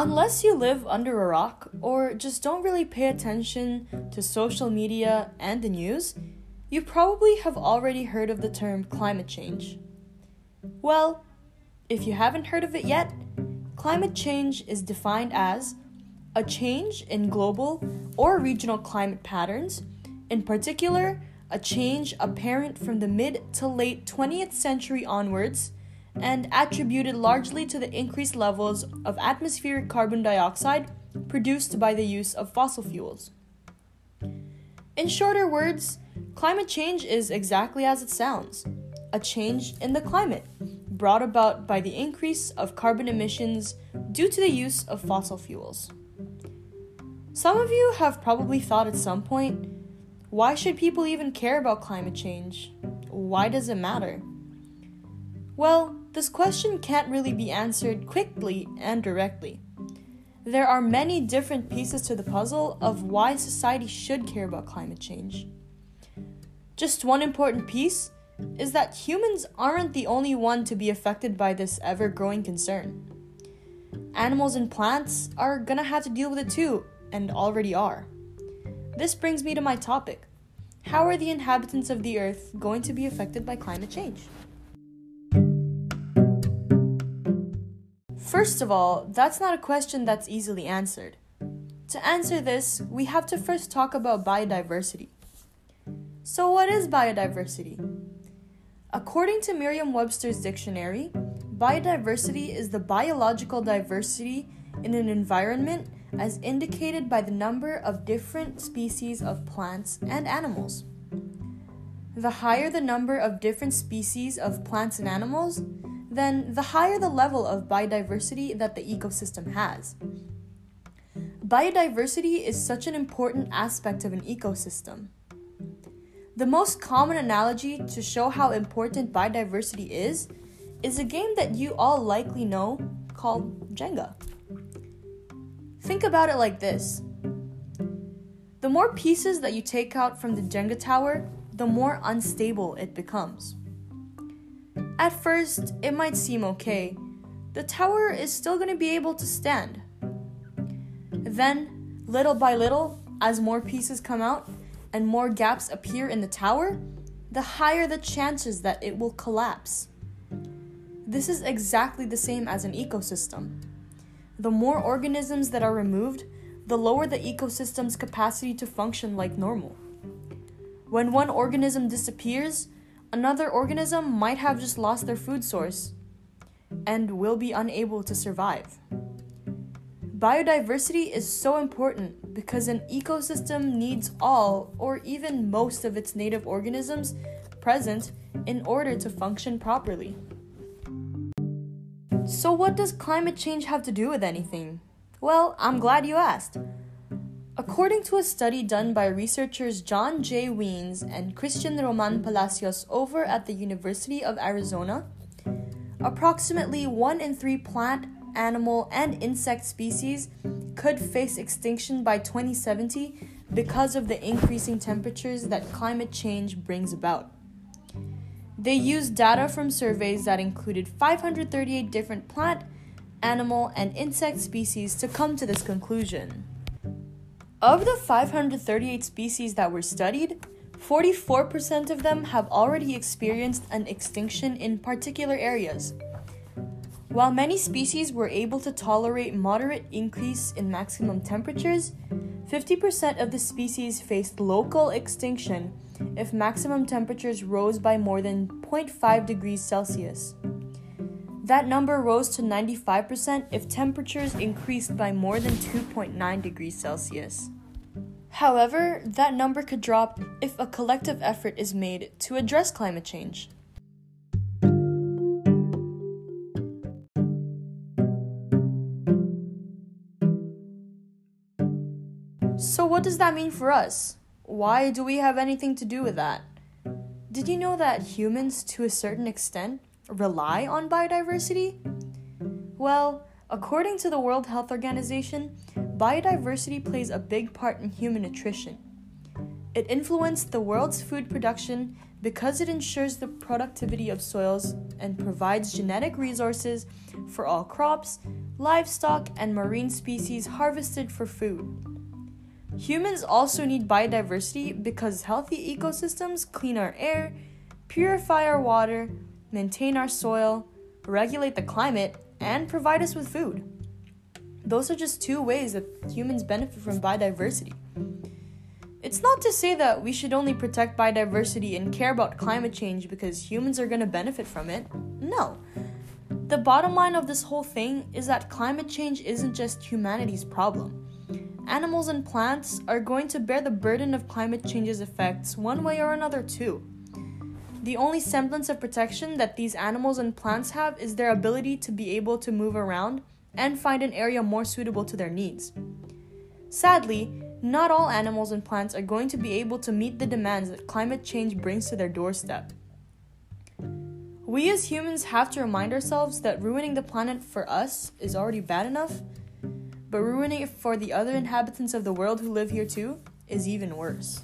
Unless you live under a rock or just don't really pay attention to social media and the news, you probably have already heard of the term climate change. Well, if you haven't heard of it yet, climate change is defined as a change in global or regional climate patterns, in particular, a change apparent from the mid to late 20th century onwards and attributed largely to the increased levels of atmospheric carbon dioxide produced by the use of fossil fuels. In shorter words, climate change is exactly as it sounds a change in the climate brought about by the increase of carbon emissions due to the use of fossil fuels. Some of you have probably thought at some point why should people even care about climate change? Why does it matter? Well, this question can't really be answered quickly and directly. There are many different pieces to the puzzle of why society should care about climate change. Just one important piece is that humans aren't the only one to be affected by this ever growing concern. Animals and plants are gonna have to deal with it too, and already are. This brings me to my topic How are the inhabitants of the Earth going to be affected by climate change? First of all, that's not a question that's easily answered. To answer this, we have to first talk about biodiversity. So, what is biodiversity? According to Merriam Webster's dictionary, biodiversity is the biological diversity in an environment as indicated by the number of different species of plants and animals. The higher the number of different species of plants and animals, then the higher the level of biodiversity that the ecosystem has. Biodiversity is such an important aspect of an ecosystem. The most common analogy to show how important biodiversity is is a game that you all likely know called Jenga. Think about it like this the more pieces that you take out from the Jenga tower, the more unstable it becomes. At first, it might seem okay. The tower is still going to be able to stand. Then, little by little, as more pieces come out, and more gaps appear in the tower, the higher the chances that it will collapse. This is exactly the same as an ecosystem. The more organisms that are removed, the lower the ecosystem's capacity to function like normal. When one organism disappears, another organism might have just lost their food source and will be unable to survive. Biodiversity is so important because an ecosystem needs all or even most of its native organisms present in order to function properly. So, what does climate change have to do with anything? Well, I'm glad you asked. According to a study done by researchers John J. Wiens and Christian Roman Palacios over at the University of Arizona, approximately 1 in 3 plant, animal, and insect species could face extinction by 2070 because of the increasing temperatures that climate change brings about. They used data from surveys that included 538 different plant, animal, and insect species to come to this conclusion. Of the 538 species that were studied, 44% of them have already experienced an extinction in particular areas. While many species were able to tolerate moderate increase in maximum temperatures, 50% of the species faced local extinction if maximum temperatures rose by more than 0.5 degrees Celsius. That number rose to 95% if temperatures increased by more than 2.9 degrees Celsius. However, that number could drop if a collective effort is made to address climate change. So, what does that mean for us? Why do we have anything to do with that? Did you know that humans, to a certain extent, rely on biodiversity? Well, according to the World Health Organization, biodiversity plays a big part in human nutrition. It influenced the world's food production because it ensures the productivity of soils and provides genetic resources for all crops, livestock, and marine species harvested for food. Humans also need biodiversity because healthy ecosystems clean our air, purify our water, maintain our soil, regulate the climate, and provide us with food. Those are just two ways that humans benefit from biodiversity. It's not to say that we should only protect biodiversity and care about climate change because humans are going to benefit from it. No. The bottom line of this whole thing is that climate change isn't just humanity's problem. Animals and plants are going to bear the burden of climate change's effects one way or another, too. The only semblance of protection that these animals and plants have is their ability to be able to move around and find an area more suitable to their needs. Sadly, not all animals and plants are going to be able to meet the demands that climate change brings to their doorstep. We as humans have to remind ourselves that ruining the planet for us is already bad enough, but ruining it for the other inhabitants of the world who live here too is even worse.